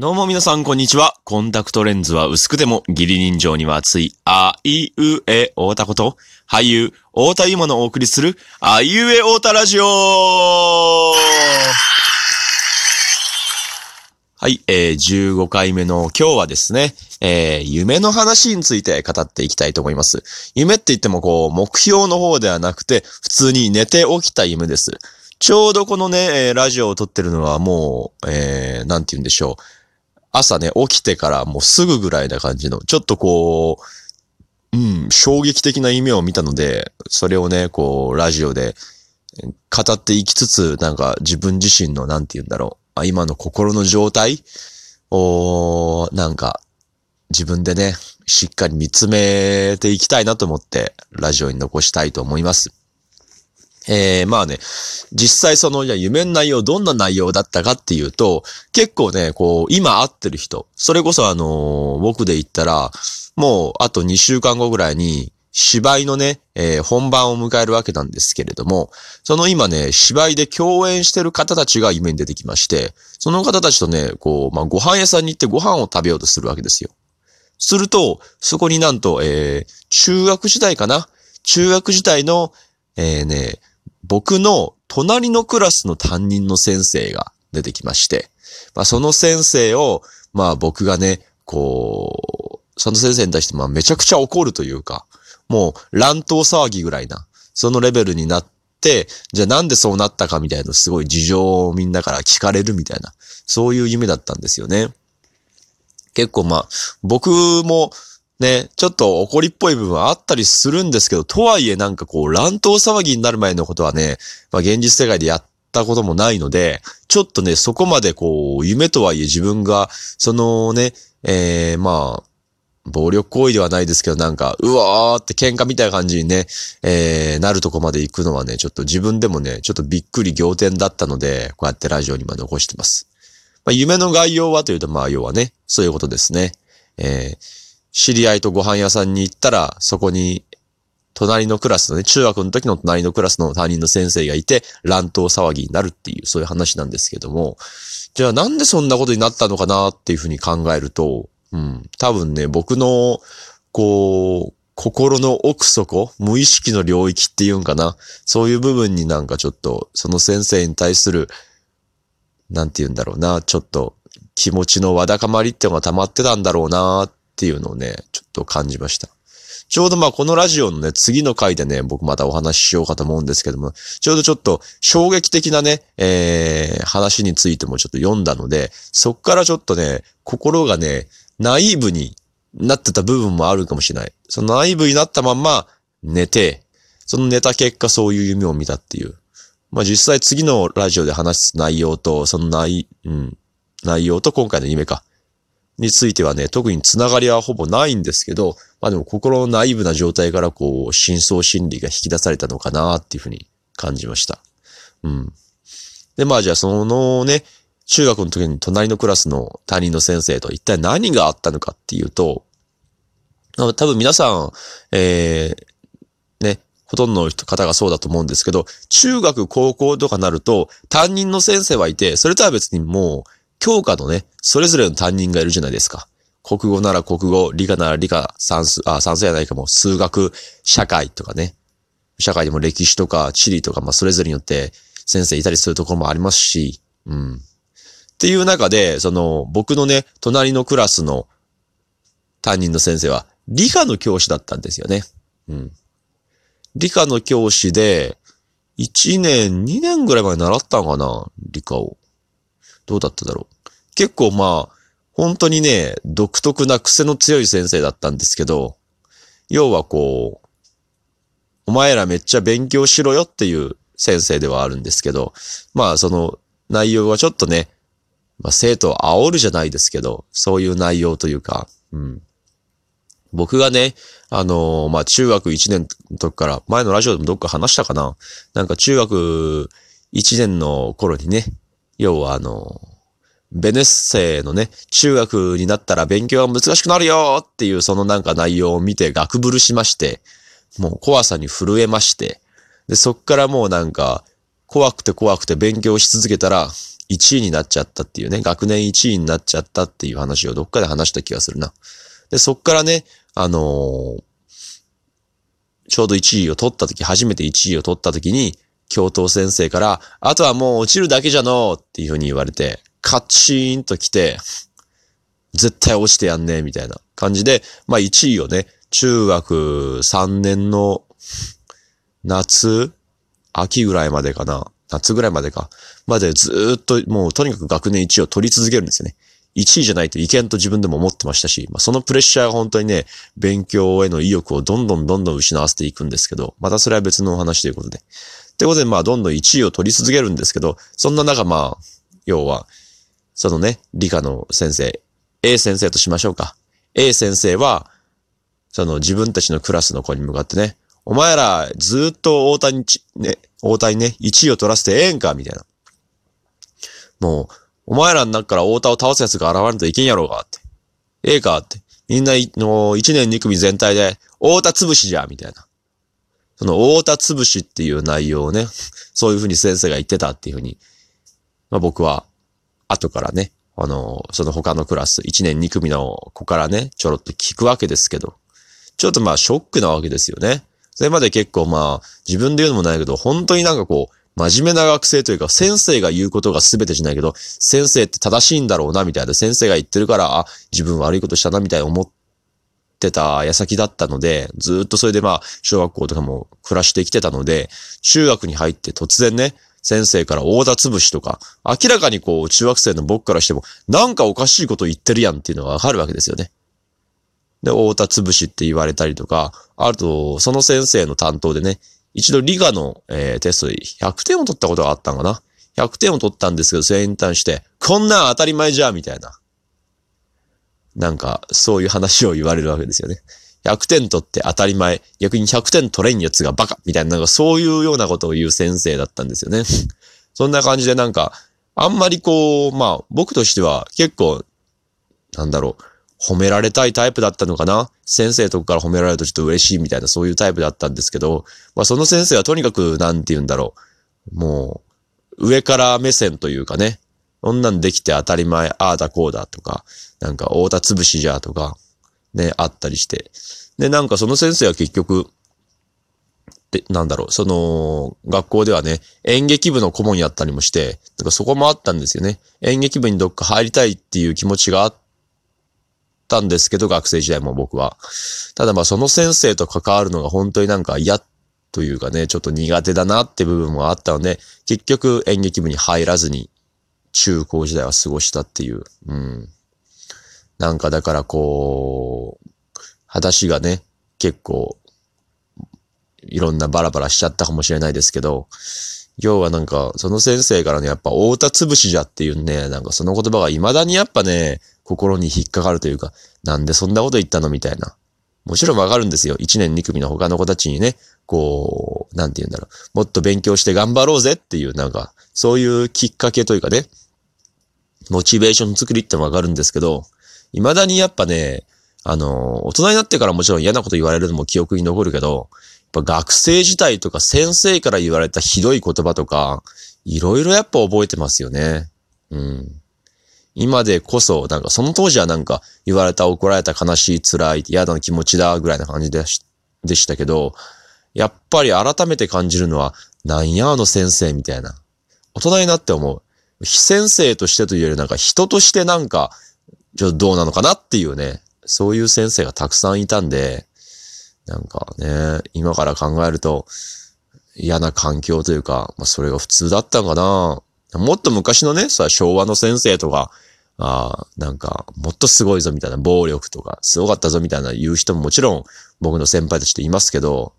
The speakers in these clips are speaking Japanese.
どうも皆さん、こんにちは。コンタクトレンズは薄くても義理人情には熱い、あいうえおたこと、俳優、太田ゆまのお送りする、あいうえおたラジオはい、えー、15回目の今日はですね、えー、夢の話について語っていきたいと思います。夢って言ってもこう、目標の方ではなくて、普通に寝て起きた夢です。ちょうどこのね、ラジオを撮ってるのはもう、えー、なんて言うんでしょう。朝ね、起きてからもうすぐぐらいな感じの、ちょっとこう、うん、衝撃的な夢を見たので、それをね、こう、ラジオで語っていきつつ、なんか自分自身の、なんて言うんだろう、今の心の状態を、なんか、自分でね、しっかり見つめていきたいなと思って、ラジオに残したいと思います。えー、まあね、実際その、じゃ夢の内容どんな内容だったかっていうと、結構ね、こう、今会ってる人、それこそあのー、僕で言ったら、もうあと2週間後ぐらいに、芝居のね、えー、本番を迎えるわけなんですけれども、その今ね、芝居で共演してる方たちが夢に出てきまして、その方たちとね、こう、まあ、ご飯屋さんに行ってご飯を食べようとするわけですよ。すると、そこになんと、えー、中学時代かな？中学時代の、えー、ね、僕の隣のクラスの担任の先生が出てきまして、まあ、その先生を、まあ僕がね、こう、その先生に対してまあめちゃくちゃ怒るというか、もう乱闘騒ぎぐらいな、そのレベルになって、じゃあなんでそうなったかみたいなすごい事情をみんなから聞かれるみたいな、そういう夢だったんですよね。結構まあ、僕もね、ちょっと怒りっぽい部分はあったりするんですけど、とはいえなんかこう乱闘騒ぎになる前のことはね、まあ現実世界でやったこともないので、ちょっとね、そこまでこう、夢とはいえ自分が、そのね、えー、まあ、暴力行為ではないですけど、なんか、うわーって喧嘩みたいな感じにね、えー、なるとこまで行くのはね、ちょっと自分でもね、ちょっとびっくり仰天だったので、こうやってラジオにま残してます。まあ、夢の概要はというと、まあ、要はね、そういうことですね。えー知り合いとご飯屋さんに行ったら、そこに、隣のクラスのね、中学の時の隣のクラスの担任の先生がいて、乱闘騒ぎになるっていう、そういう話なんですけども、じゃあなんでそんなことになったのかなっていうふうに考えると、うん、多分ね、僕の、こう、心の奥底、無意識の領域っていうんかな。そういう部分になんかちょっと、その先生に対する、なんて言うんだろうな、ちょっと気持ちのわだかまりっていうのが溜まってたんだろうなっっていうのをね、ちょっと感じました。ちょうどまあこのラジオのね、次の回でね、僕またお話ししようかと思うんですけども、ちょうどちょっと衝撃的なね、えー、話についてもちょっと読んだので、そっからちょっとね、心がね、ナイーブになってた部分もあるかもしれない。そのナイーブになったまんま寝て、その寝た結果そういう夢を見たっていう。まあ実際次のラジオで話す内容と、その内、うん、内容と今回の夢か。についてはね、特につながりはほぼないんですけど、まあでも心のナイブな状態からこう、真相心理が引き出されたのかなっていうふうに感じました。うん。で、まあじゃあそのね、中学の時に隣のクラスの担任の先生と一体何があったのかっていうと、多分皆さん、えー、ね、ほとんどの方がそうだと思うんですけど、中学、高校とかなると、担任の先生はいて、それとは別にもう、教科のね、それぞれの担任がいるじゃないですか。国語なら国語、理科なら理科、算数、あ、算数やないかも、数学、社会とかね。社会でも歴史とか地理とか、まあ、それぞれによって先生いたりするところもありますし、うん。っていう中で、その、僕のね、隣のクラスの担任の先生は、理科の教師だったんですよね。うん。理科の教師で、1年、2年ぐらい前習ったんかな理科を。どうだっただろう。結構まあ、本当にね、独特な癖の強い先生だったんですけど、要はこう、お前らめっちゃ勉強しろよっていう先生ではあるんですけど、まあその内容はちょっとね、まあ生徒を煽るじゃないですけど、そういう内容というか、うん。僕がね、あのー、まあ中学1年の時から、前のラジオでもどっか話したかななんか中学1年の頃にね、要はあの、ベネッセのね、中学になったら勉強が難しくなるよっていうそのなんか内容を見てガクブルしまして、もう怖さに震えまして、で、そっからもうなんか、怖くて怖くて勉強し続けたら、1位になっちゃったっていうね、学年1位になっちゃったっていう話をどっかで話した気がするな。で、そっからね、あのー、ちょうど1位を取った時、初めて1位を取った時に、教頭先生から、あとはもう落ちるだけじゃのっていう風に言われて、カチーンと来て、絶対落ちてやんねえ、みたいな感じで、まあ1位をね、中学3年の夏秋ぐらいまでかな夏ぐらいまでか。までずっともうとにかく学年1位を取り続けるんですよね。1位じゃないといけんと自分でも思ってましたし、まあ、そのプレッシャーが本当にね、勉強への意欲をどんどんどんどん失わせていくんですけど、またそれは別のお話ということで。ということで、まあ、どんどん1位を取り続けるんですけど、そんな中、まあ、要は、そのね、理科の先生、A 先生としましょうか。A 先生は、その自分たちのクラスの子に向かってね、お前らずっと大谷ね、大谷ね、1位を取らせてええんかみたいな。もう、お前らの中から太田を倒す奴が現れるといけんやろうかって。ええかって。みんなの1年2組全体で、太田潰しじゃみたいな。その太田潰しっていう内容をね、そういうふうに先生が言ってたっていうふうに、まあ僕は、後からね、あの、その他のクラス、1年2組の子からね、ちょろっと聞くわけですけど、ちょっとまあショックなわけですよね。それまで結構まあ、自分で言うのもないけど、本当になんかこう、真面目な学生というか、先生が言うことが全てじゃないけど、先生って正しいんだろうな、みたいな、先生が言ってるから、あ、自分悪いことしたな、みたいに思ってた矢先だったので、ずっとそれでまあ、小学校とかも暮らしてきてたので、中学に入って突然ね、先生から大田潰しとか、明らかにこう、中学生の僕からしても、なんかおかしいこと言ってるやんっていうのがわかるわけですよね。で、大田潰しって言われたりとか、あと、その先生の担当でね、一度理科の、えー、テストで100点を取ったことがあったんかな。100点を取ったんですけど、それに対して、こんなん当たり前じゃ、みたいな。なんか、そういう話を言われるわけですよね。100点取って当たり前。逆に100点取れんやつがバカみたいな、なんかそういうようなことを言う先生だったんですよね。そんな感じでなんか、あんまりこう、まあ、僕としては結構、なんだろう、褒められたいタイプだったのかな先生とかから褒められるとちょっと嬉しいみたいなそういうタイプだったんですけど、まあその先生はとにかくなんて言うんだろう。もう、上から目線というかね、こんなんできて当たり前、ああだこうだとか、なんか大田潰しじゃとか、ね、あったりして。で、なんかその先生は結局、で、なんだろう、その、学校ではね、演劇部の顧問やったりもして、なんかそこもあったんですよね。演劇部にどっか入りたいっていう気持ちがあったんですけど、学生時代も僕は。ただまあその先生と関わるのが本当になんか嫌というかね、ちょっと苦手だなって部分もあったので、結局演劇部に入らずに中高時代は過ごしたっていう。うん。なんかだからこう、話がね、結構、いろんなバラバラしちゃったかもしれないですけど、要はなんか、その先生からね、やっぱ、大田潰しじゃっていうね、なんかその言葉が未だにやっぱね、心に引っかかるというか、なんでそんなこと言ったのみたいな。もちろんわかるんですよ。一年二組の他の子たちにね、こう、なんて言うんだろう。もっと勉強して頑張ろうぜっていう、なんか、そういうきっかけというかね、モチベーション作りってわかるんですけど、未だにやっぱね、あの、大人になってからもちろん嫌なこと言われるのも記憶に残るけど、やっぱ学生時代とか先生から言われたひどい言葉とか、いろいろやっぱ覚えてますよね。うん。今でこそ、なんかその当時はなんか言われた、怒られた、悲しい、辛い、嫌な気持ちだ、ぐらいな感じでしでしたけど、やっぱり改めて感じるのは、なんやあの先生みたいな。大人になって思う。非先生としてというよりなんか人としてなんか、ちょっとどうなのかなっていうね、そういう先生がたくさんいたんで、なんかね、今から考えると嫌な環境というか、まあそれが普通だったんかな。もっと昔のね、さ、昭和の先生とか、ああなんか、もっとすごいぞみたいな、暴力とか、すごかったぞみたいな言う人ももちろん僕の先輩たちっていますけど、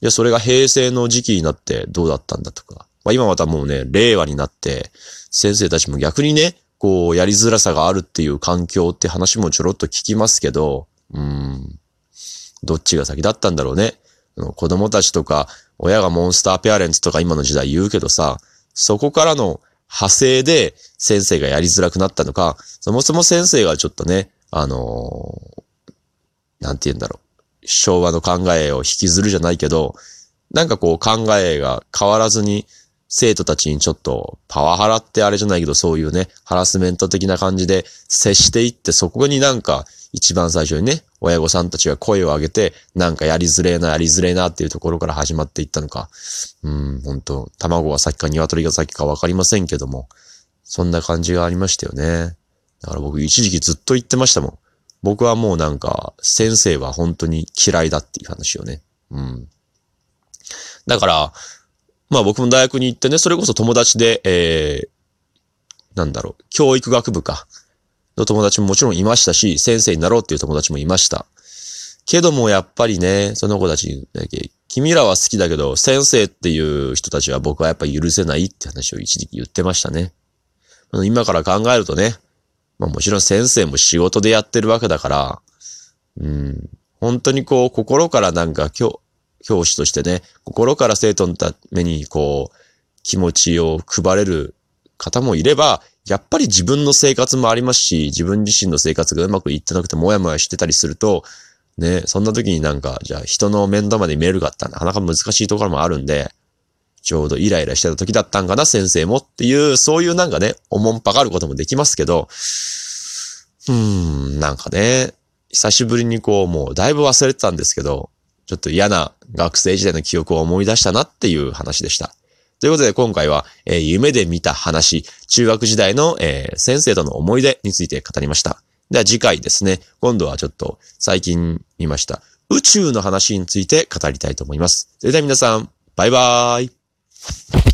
いや、それが平成の時期になってどうだったんだとか、まあ今またもうね、令和になって、先生たちも逆にね、こう、やりづらさがあるっていう環境って話もちょろっと聞きますけど、うん、どっちが先だったんだろうね。子供たちとか、親がモンスターペアレンツとか今の時代言うけどさ、そこからの派生で先生がやりづらくなったのか、そもそも先生がちょっとね、あのー、なんて言うんだろう。昭和の考えを引きずるじゃないけど、なんかこう考えが変わらずに生徒たちにちょっとパワハラってあれじゃないけど、そういうね、ハラスメント的な感じで接していって、そこになんか一番最初にね、親御さんたちが声を上げて、なんかやりづれえな、やりづれえなっていうところから始まっていったのか。うん、本当卵が先か鶏が先かわかりませんけども、そんな感じがありましたよね。だから僕一時期ずっと言ってましたもん。僕はもうなんか、先生は本当に嫌いだっていう話をね。うん。だから、まあ僕も大学に行ってね、それこそ友達で、えー、なんだろう、教育学部か、の友達ももちろんいましたし、先生になろうっていう友達もいました。けどもやっぱりね、その子たち君らは好きだけど、先生っていう人たちは僕はやっぱ許せないって話を一時期言ってましたね。今から考えるとね、まあもちろん先生も仕事でやってるわけだから、うん、本当にこう心からなんか教、教師としてね、心から生徒のためにこう、気持ちを配れる方もいれば、やっぱり自分の生活もありますし、自分自身の生活がうまくいってなくてもやもやしてたりすると、ね、そんな時になんか、じゃあ人の面倒まで見えるかってなかなか難しいところもあるんで、ちょうどイライラしてた時だったんかな、先生もっていう、そういうなんかね、おもんぱかることもできますけど、うーん、なんかね、久しぶりにこう、もうだいぶ忘れてたんですけど、ちょっと嫌な学生時代の記憶を思い出したなっていう話でした。ということで今回は、えー、夢で見た話、中学時代の、えー、先生との思い出について語りました。では次回ですね、今度はちょっと最近見ました宇宙の話について語りたいと思います。それでは皆さん、バイバーイ。